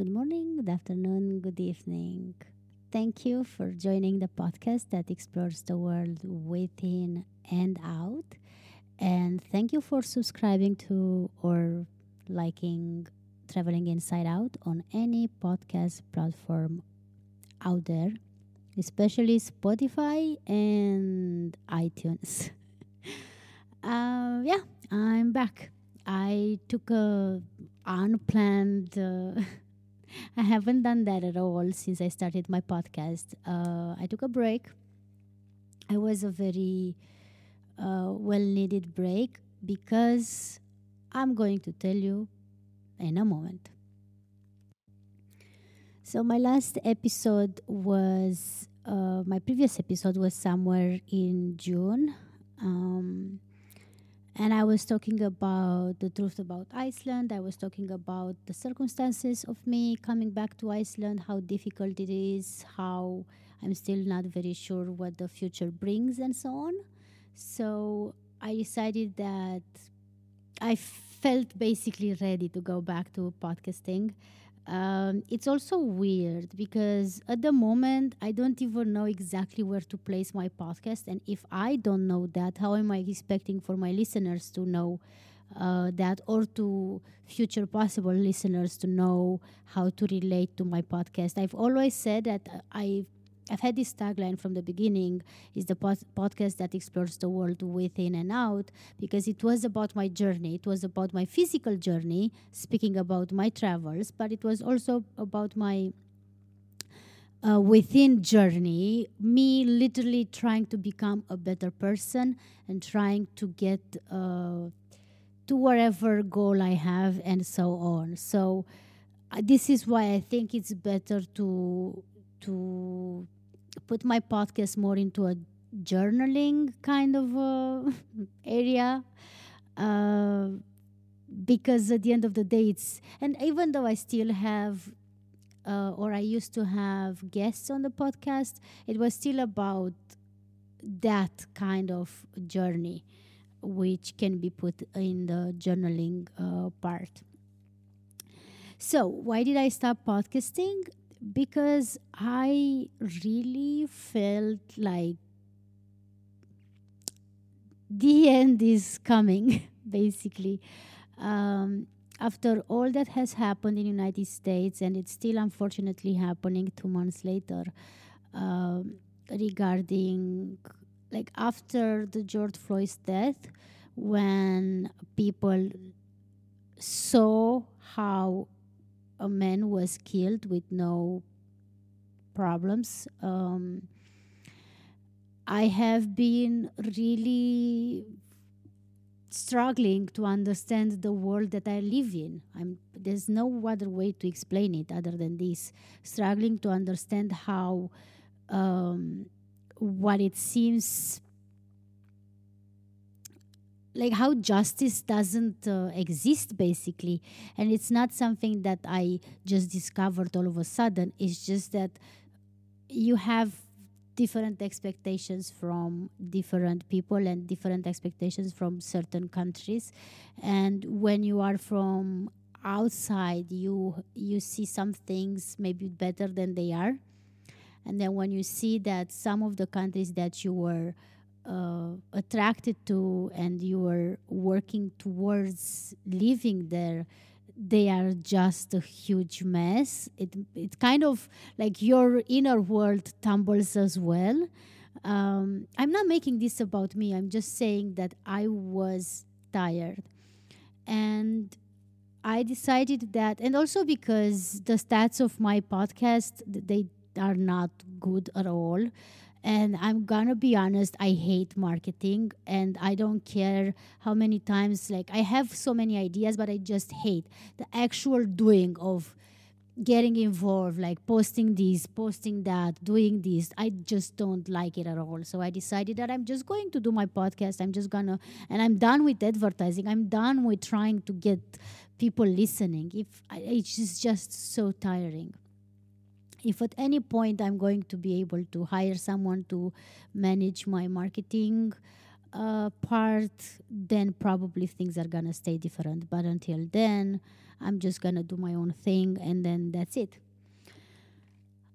good morning, good afternoon, good evening. Thank you for joining the podcast that explores the world within and out. And thank you for subscribing to or liking Traveling Inside Out on any podcast platform out there, especially Spotify and iTunes. uh, yeah, I'm back. I took a unplanned. Uh, I haven't done that at all since I started my podcast. Uh, I took a break. It was a very uh, well needed break because I'm going to tell you in a moment. So, my last episode was, uh, my previous episode was somewhere in June. Um, and I was talking about the truth about Iceland. I was talking about the circumstances of me coming back to Iceland, how difficult it is, how I'm still not very sure what the future brings, and so on. So I decided that I felt basically ready to go back to podcasting. Um, it's also weird because at the moment I don't even know exactly where to place my podcast, and if I don't know that, how am I expecting for my listeners to know uh, that, or to future possible listeners to know how to relate to my podcast? I've always said that I I've had this tagline from the beginning is the pod- podcast that explores the world within and out because it was about my journey. It was about my physical journey, speaking about my travels, but it was also about my uh, within journey, me literally trying to become a better person and trying to get uh, to whatever goal I have and so on. So uh, this is why I think it's better to to put my podcast more into a journaling kind of uh, area uh, because at the end of the day it's and even though i still have uh, or i used to have guests on the podcast it was still about that kind of journey which can be put in the journaling uh, part. So why did i stop podcasting because I really felt like the end is coming, basically. Um, after all that has happened in the United States, and it's still unfortunately happening two months later, um, regarding like after the George Floyd's death, when people saw how a man was killed with no problems. Um, I have been really struggling to understand the world that I live in. I'm, there's no other way to explain it other than this. Struggling to understand how um, what it seems like how justice doesn't uh, exist basically. And it's not something that i just discovered all of a sudden. It's just that you have different expectations from different people and different expectations from certain countries. And when you are from outside you you see some things maybe better than they are. And then when you see that some of the countries that you were uh, attracted to and you are working towards living there they are just a huge mess. It it kind of like your inner world tumbles as well. Um, i'm not making this about me. I'm just saying that i was tired. And i decided that and also because the stats of my podcast they are not good at all and I'm gonna be honest, I hate marketing and I don't care how many times, like, I have so many ideas, but I just hate the actual doing of getting involved, like posting this, posting that, doing this. I just don't like it at all. So I decided that I'm just going to do my podcast. I'm just gonna, and I'm done with advertising. I'm done with trying to get people listening. If it's just so tiring if at any point I'm going to be able to hire someone to manage my marketing, uh, part, then probably things are gonna stay different. But until then, I'm just gonna do my own thing, and then that's it.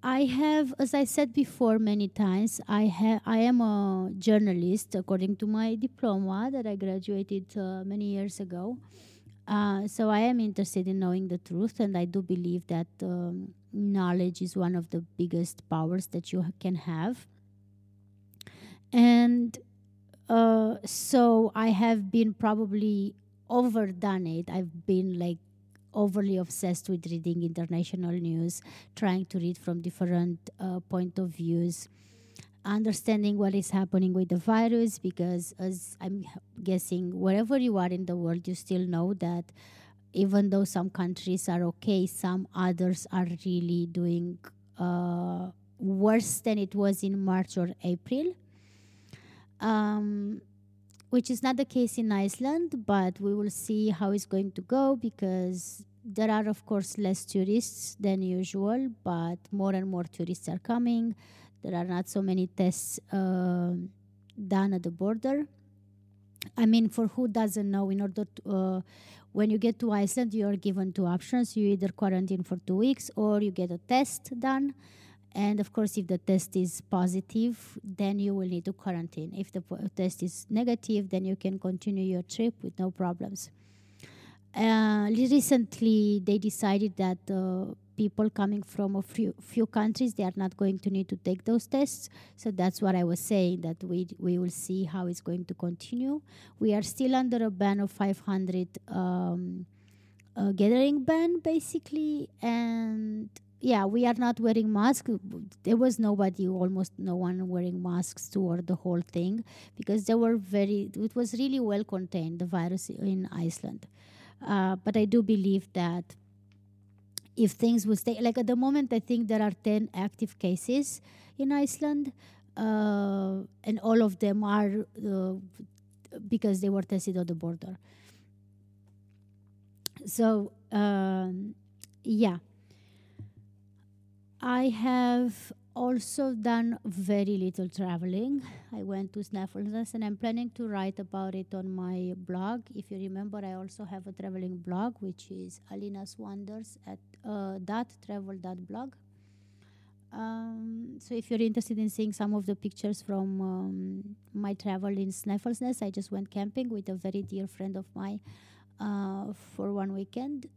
I have, as I said before many times, I have I am a journalist according to my diploma that I graduated uh, many years ago. Uh, so I am interested in knowing the truth, and I do believe that um, knowledge is one of the biggest powers that you can have. And uh, so I have been probably overdone it. I've been like overly obsessed with reading international news, trying to read from different uh, point of views, understanding what is happening with the virus. Because as I'm guessing, wherever you are in the world, you still know that even though some countries are okay, some others are really doing uh, worse than it was in March or April um, which is not the case in Iceland, but we will see how it's going to go because there are, of course, less tourists than usual, but more and more tourists are coming. There are not so many tests uh, done at the border. I mean, for who doesn't know, in order to, uh, when you get to Iceland, you are given two options. You either quarantine for two weeks or you get a test done. And of course, if the test is positive, then you will need to quarantine. If the test is negative, then you can continue your trip with no problems. Uh, recently, they decided that uh, people coming from a few, few countries they are not going to need to take those tests. So that's what I was saying that we we will see how it's going to continue. We are still under a ban of 500 um, gathering ban basically, and yeah, we are not wearing masks. There was nobody, almost no one wearing masks toward the whole thing because they were very, it was really well contained, the virus in Iceland. Uh, but I do believe that if things will stay, like at the moment, I think there are 10 active cases in Iceland, uh, and all of them are uh, because they were tested at the border. So, um, yeah. I have also done very little traveling. I went to Snæfellsnes and I'm planning to write about it on my blog. If you remember, I also have a traveling blog, which is Alina's Wonders at dot travel dot blog. Um, so if you're interested in seeing some of the pictures from um, my travel in Snæfellsnes, I just went camping with a very dear friend of mine uh, for one weekend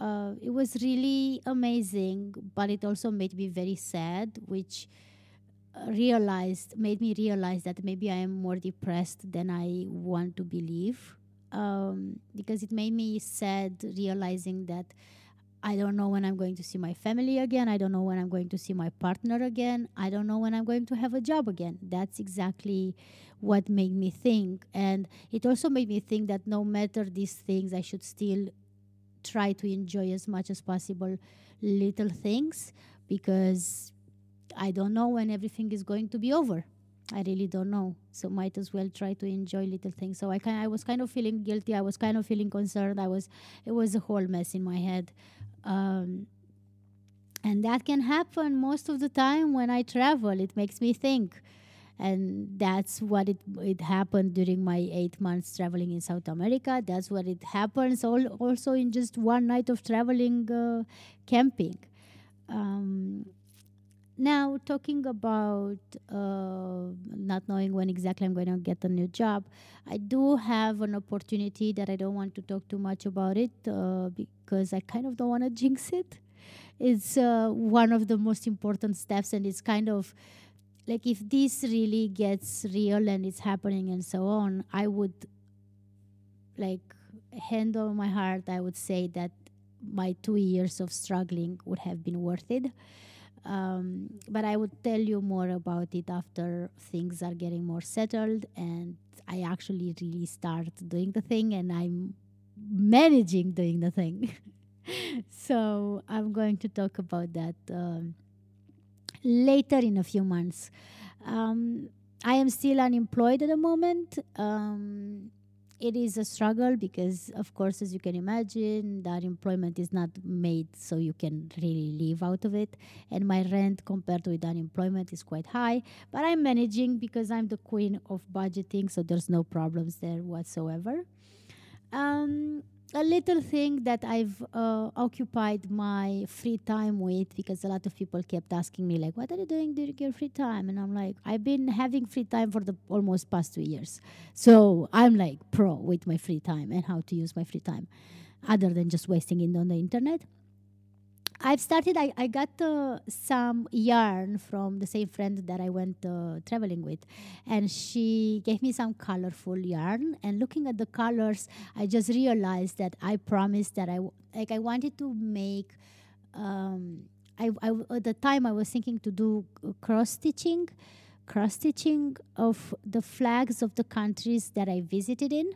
uh, it was really amazing, but it also made me very sad, which uh, realized made me realize that maybe I am more depressed than I want to believe. Um, because it made me sad realizing that I don't know when I'm going to see my family again. I don't know when I'm going to see my partner again. I don't know when I'm going to have a job again. That's exactly what made me think. And it also made me think that no matter these things, I should still try to enjoy as much as possible little things because I don't know when everything is going to be over. I really don't know. So might as well try to enjoy little things. So I kind I was kind of feeling guilty. I was kind of feeling concerned. I was it was a whole mess in my head. Um, and that can happen most of the time when I travel. It makes me think and that's what it it happened during my eight months traveling in South America. That's what it happens all, also in just one night of traveling uh, camping. Um, now, talking about uh, not knowing when exactly I'm going to get a new job, I do have an opportunity that I don't want to talk too much about it uh, because I kind of don't want to jinx it. It's uh, one of the most important steps, and it's kind of like if this really gets real and it's happening and so on i would like hand on my heart i would say that my two years of struggling would have been worth it um, but i would tell you more about it after things are getting more settled and i actually really start doing the thing and i'm managing doing the thing so i'm going to talk about that um, later in a few months. Um, I am still unemployed at the moment. Um, it is a struggle because, of course, as you can imagine, the employment is not made so you can really live out of it. And my rent compared with unemployment is quite high. But I'm managing because I'm the queen of budgeting, so there's no problems there whatsoever. Um, a little thing that I've uh, occupied my free time with because a lot of people kept asking me like, "What are you doing during your free time?" And I'm like, "I've been having free time for the almost past two years, so I'm like pro with my free time and how to use my free time, other than just wasting it on the internet." I've started. I, I got uh, some yarn from the same friend that I went uh, traveling with, and she gave me some colorful yarn. And looking at the colors, I just realized that I promised that I like I wanted to make. Um, I, I at the time I was thinking to do cross stitching, cross stitching of the flags of the countries that I visited in.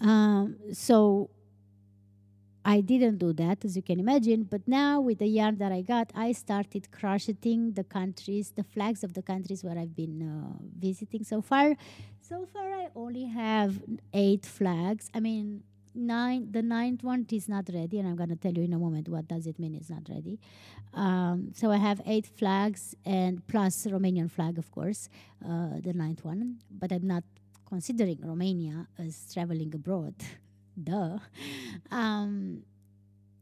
Um, so I didn't do that, as you can imagine. But now, with the yarn that I got, I started crocheting the countries, the flags of the countries where I've been uh, visiting so far. So far, I only have eight flags. I mean, nine. The ninth one is not ready, and I'm gonna tell you in a moment what does it mean it's not ready. Um, so I have eight flags and plus Romanian flag, of course, uh, the ninth one. But I'm not considering Romania as traveling abroad. duh. Um,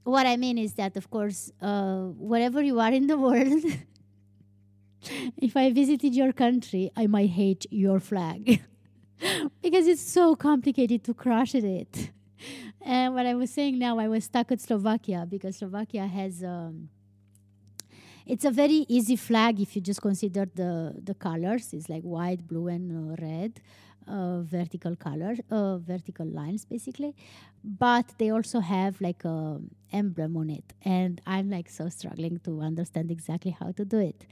what I mean is that, of course, uh, wherever you are in the world, if I visited your country, I might hate your flag because it's so complicated to crush it. And what I was saying now, I was stuck at Slovakia because Slovakia has. Um, it's a very easy flag if you just consider the the colors. It's like white, blue, and uh, red uh, vertical color, uh, vertical lines basically, but they also have like a emblem on it, and I'm like so struggling to understand exactly how to do it.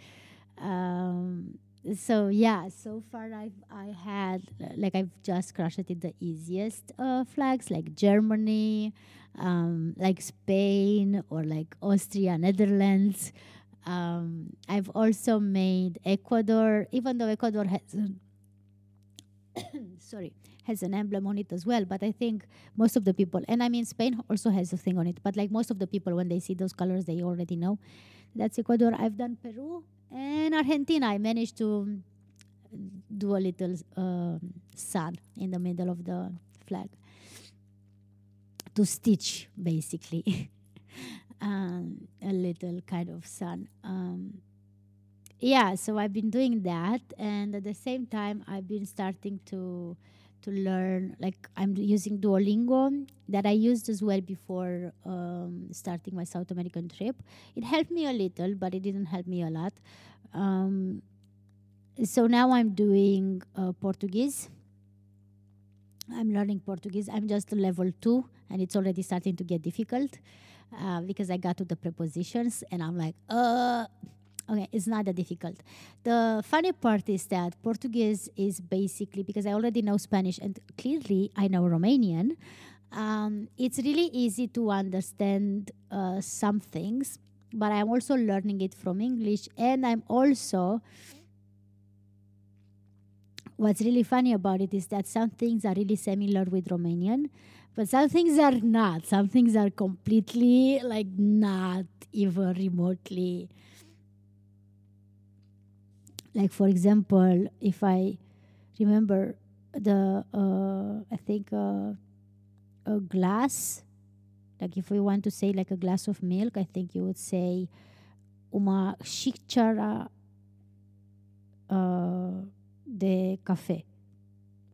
Um, so yeah, so far I've I had like I've just crushed it the easiest uh, flags like Germany, um, like Spain or like Austria, Netherlands. Um, I've also made Ecuador, even though Ecuador has sorry, has an emblem on it as well. But I think most of the people, and I mean, Spain also has a thing on it, but like most of the people, when they see those colors, they already know that's Ecuador. I've done Peru and Argentina. I managed to do a little uh, sun in the middle of the flag to stitch, basically. um, a little kind of sun. Um, yeah so i've been doing that and at the same time i've been starting to to learn like i'm using duolingo that i used as well before um, starting my south american trip. It helped me a little but it didn't help me a lot. Um, so now i'm doing uh, portuguese. I'm learning portuguese. I'm just level two and it's already starting to get difficult uh, because i got to the prepositions and i'm like uh Okay, it's not that difficult. The funny part is that Portuguese is basically because I already know Spanish and clearly I know Romanian. Um, it's really easy to understand uh, some things, but I'm also learning it from English, and I'm also. What's really funny about it is that some things are really similar with Romanian, but some things are not. Some things are completely like not even remotely like for example if i remember the uh, i think uh, a glass like if we want to say like a glass of milk i think you would say uma xícara uh, de café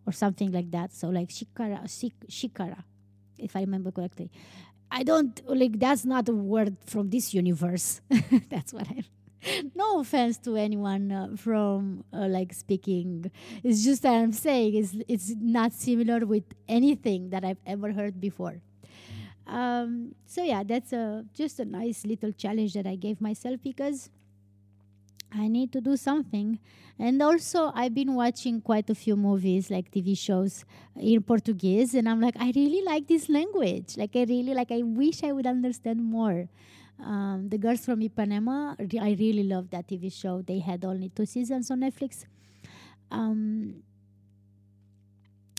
or something like that. So like xícara xícara if i remember correctly. I don't like that's not a word from this universe. That's what i no offense to anyone uh, from uh, like speaking. It's just that i'm saying it's, it's not similar with anything that i've ever heard before. Um, so yeah that's a just a nice little challenge that i gave myself because i need to do something. And also i've been watching quite a few movies like tv shows in portuguese and i'm like i really like this language. Like i really like i wish i would understand more um, the Girls from Ipanema, I really love that TV show. They had only two seasons on Netflix. Um,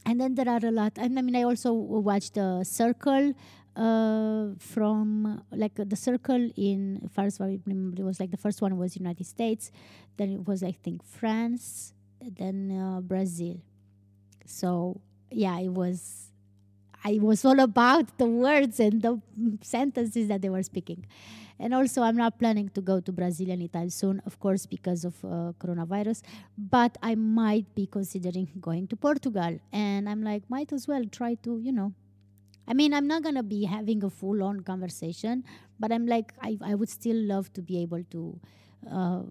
and then there are a lot. I mean, I also watched the Circle uh, from like uh, the Circle in first remember it was like the first one was United States, then it was I think France, then uh, Brazil. So yeah, it was. I was all about the words and the sentences that they were speaking. And also, I'm not planning to go to Brazil anytime soon, of course, because of uh, coronavirus. But I might be considering going to Portugal. And I'm like, might as well try to, you know. I mean, I'm not going to be having a full on conversation, but I'm like, I, I would still love to be able to. Uh,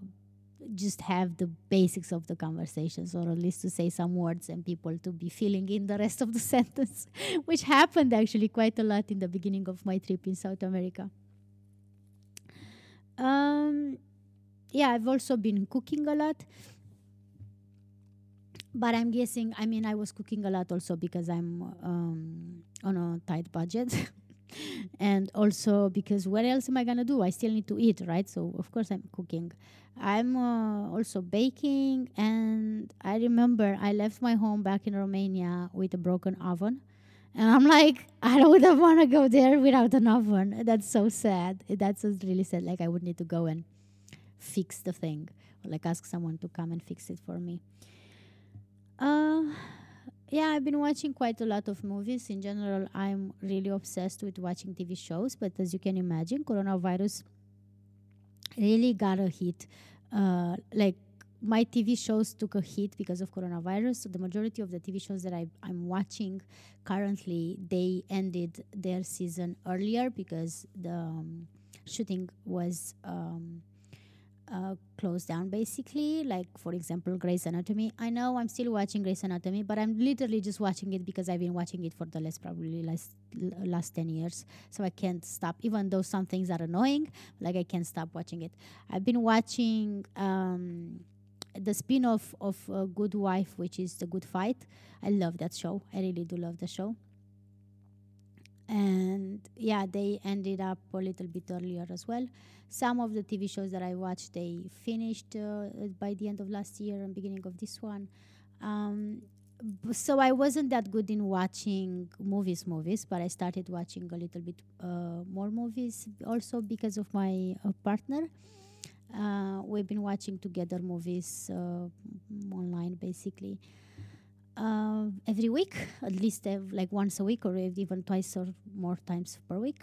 just have the basics of the conversations or at least to say some words and people to be filling in the rest of the sentence which happened actually quite a lot in the beginning of my trip in south america um, yeah, I've also been cooking a lot. But I'm guessing, I mean, I was cooking a lot also because I'm um, on a tight budget. and also because what else am I to do? I still need to eat, right? So, of course, I'm cooking. I'm uh, also baking. And I remember I left my home back in Romania with a broken oven and I'm like, I don't want to go there without an oven. That's so sad. That's really sad. Like I would need to go and fix the thing, or like ask someone to come and fix it for me. Uh, yeah, I've been watching quite a lot of movies. In general, I'm really obsessed with watching TV shows. But as you can imagine, coronavirus really got a hit. Uh, like my TV shows took a hit because of coronavirus. So the majority of the TV shows that I, I'm watching currently, they ended their season earlier because the um, shooting was um, uh, closed down basically. Like, for example, Grey's Anatomy. I know I'm still watching Grey's Anatomy, but I'm literally just watching it because I've been watching it for the last probably last last 10 years. So I can't stop, even though some things are annoying, like I can't stop watching it. I've been watching. Um, the spin-off of uh, Good Wife, which is The Good Fight. I love that show. I really do love the show. And yeah, they ended up a little bit earlier as well. Some of the TV shows that I watched, they finished uh, by the end of last year and beginning of this one. Um, so I wasn't that good in watching movies, movies, but I started watching a little bit uh, more movies also because of my uh, partner uh, we've been watching together movies uh, online basically uh, every week, at least like once a week or even twice or more times per week.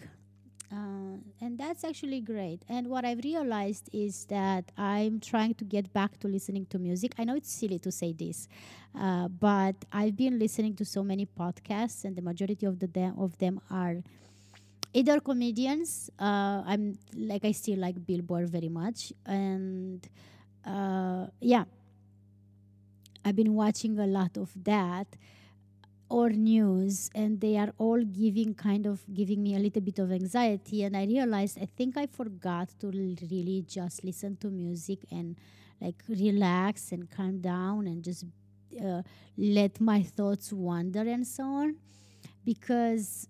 Uh, and that's actually great. And what I've realized is that I'm trying to get back to listening to music. I know it's silly to say this, uh, but I've been listening to so many podcasts, and the majority of the de- of them are either comedians. Uh, I'm like I still like Bill Burr very much, and uh, yeah, I've been watching a lot of that or news, and they are all giving kind of giving me a little bit of anxiety. And I realized I think I forgot to really just listen to music and like relax and calm down and just uh, let my thoughts wander and so on because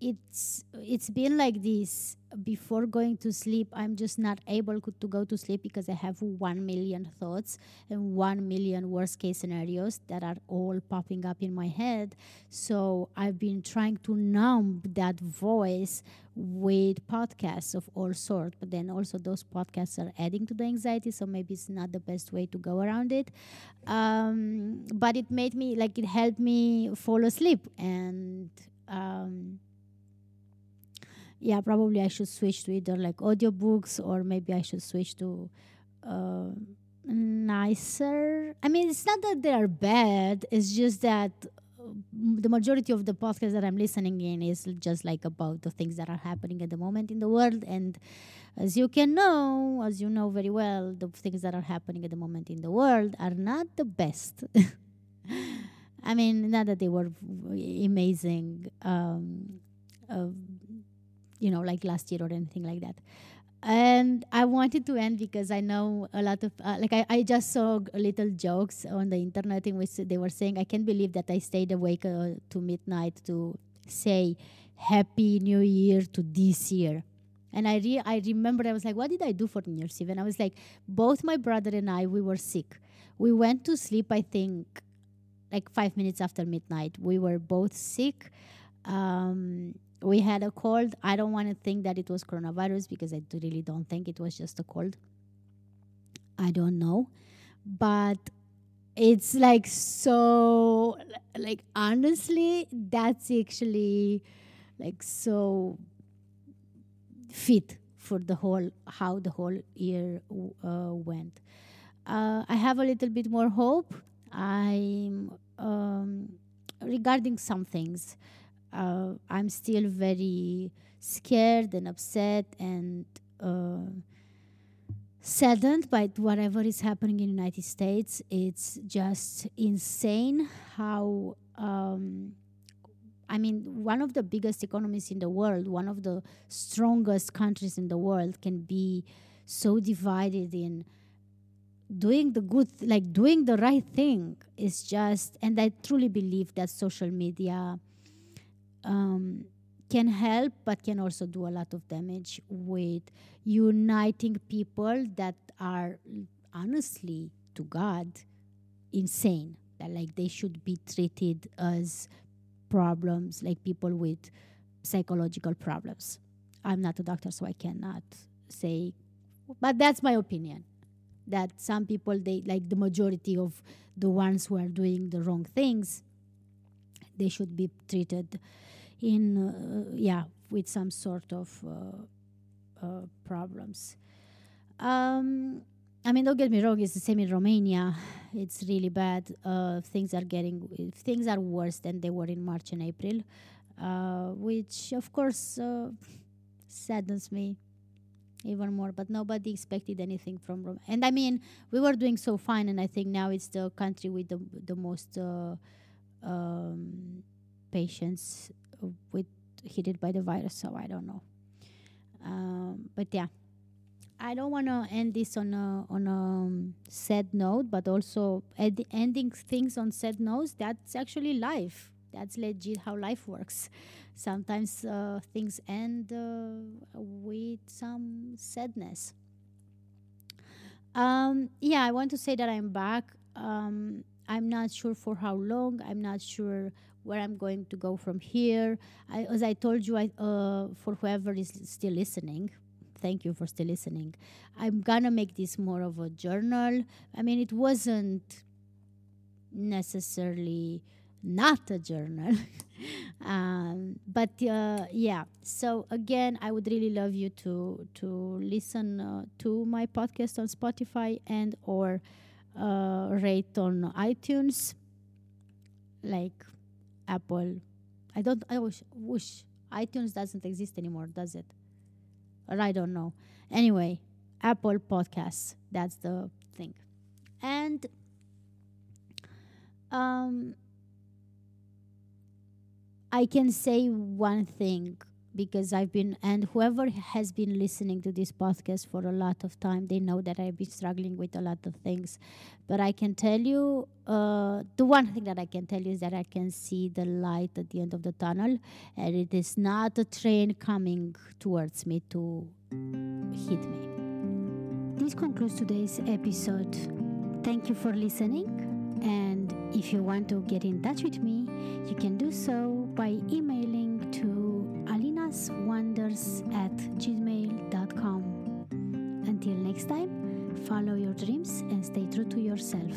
it's it's been like this. Before going to sleep i'm just not able to go to sleep because i have 1 million thoughts and 1 million worst case scenarios that are all popping up in my head. So i've been trying to numb that voice with podcasts of all sorts but then also those podcasts are adding to the anxiety so maybe it's not the best way to go around it. Um, but it made me like it helped me fall asleep and um, yeah, probably I should switch to either like audiobooks or maybe I should switch to uh, nicer. I mean, it's not that they are bad. It's just that uh, the majority of the podcasts that I'm listening in is just like about the things that are happening at the moment in the world. And as you can know, as you know very well, the things that are happening at the moment in the world are not the best. I mean, not that they were amazing. Um, uh, you know, like last year or anything like that. And I wanted to end because I know a lot of, uh, like, I, I just saw little jokes on the internet in which they were saying, I can't believe that I stayed awake uh, to midnight to say Happy New Year to this year. And I, re- I remember I was like, what did I do for New Year's Eve? And I was like, both my brother and I, we were sick. We went to sleep, I think, like five minutes after midnight. We were both sick. Um, we had a cold. I don't want to think that it was coronavirus because I really don't think it was just a cold. I don't know. But it's like so like honestly that's actually like so fit for the whole how the whole year uh, went uh, i have a little bit more hope i'm um, regarding some things uh, i'm still very scared and upset and uh, saddened by whatever is happening in the United States. It's just insane how. Um, I mean, one of the biggest economies in the world, one of the strongest countries in the world, can be so divided in doing the good, like doing the right thing. Is just, and I truly believe that social media um, can help but can also do a lot of damage with uniting people that are honestly to god insane. That like they should be treated as problems like people with psychological problems. I'm not a doctor so i cannot say but that's my opinion. That some people they like the majority of the ones who are doing the wrong things they should be treated in uh, yeah with some sort of uh, uh, problems. Um, I mean, don't get me wrong; it's the same in Romania. It's really bad. Uh, things are getting things are worse than they were in March and April, uh, which of course uh, saddens me even more. But nobody expected anything from Romania. And I mean, we were doing so fine, and I think now it's the country with the the most um, patients with hit by the virus. So I don't know. Um, but yeah, I don't want to end this on a on a um, sad note, but also ed- ending things on sad notes. That's actually life. That's legit how life works. Sometimes uh, things end uh, with some sadness. Um, yeah, I want to say that I'm back. Um, I'm not sure for how long. I'm not sure where I'm going to go from here. I, as I told you, I, uh, for whoever is still listening, thank you for still listening. I'm gonna make this more of a journal. I mean, it wasn't necessarily not a journal. um, but uh, yeah, so again, I would really love you to to listen uh, to my podcast on Spotify and or uh, rate on iTunes. Like Apple. I don't. I wish. Wish iTunes doesn't exist anymore, does it? Or I don't know. Anyway, Apple Podcasts. That's the thing, and um, I can say one thing because I've been, and whoever has been listening to this podcast for a lot of time, they know that I've been struggling with a lot of things. But I can tell you, uh, the one thing that I can tell you is that I can see the light at the end of the tunnel, and it is not a train coming towards me to hit me. This concludes today's episode. Thank you for listening. And if you want to get in touch with me, you can do so by emailing to wonders at gmail.com. Until next time, follow your dreams and stay true to yourself.